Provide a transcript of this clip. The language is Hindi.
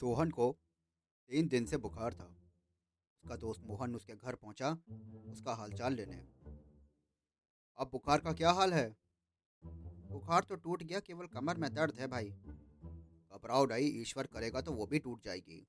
सोहन को तीन दिन से बुखार था। उसका दोस्त मोहन उसके घर पहुँचा, उसका हालचाल लेने। अब बुखार का क्या हाल है? बुखार तो टूट गया, केवल कमर में दर्द है भाई। घबराओ नहीं, ईश्वर करेगा तो वो भी टूट जाएगी।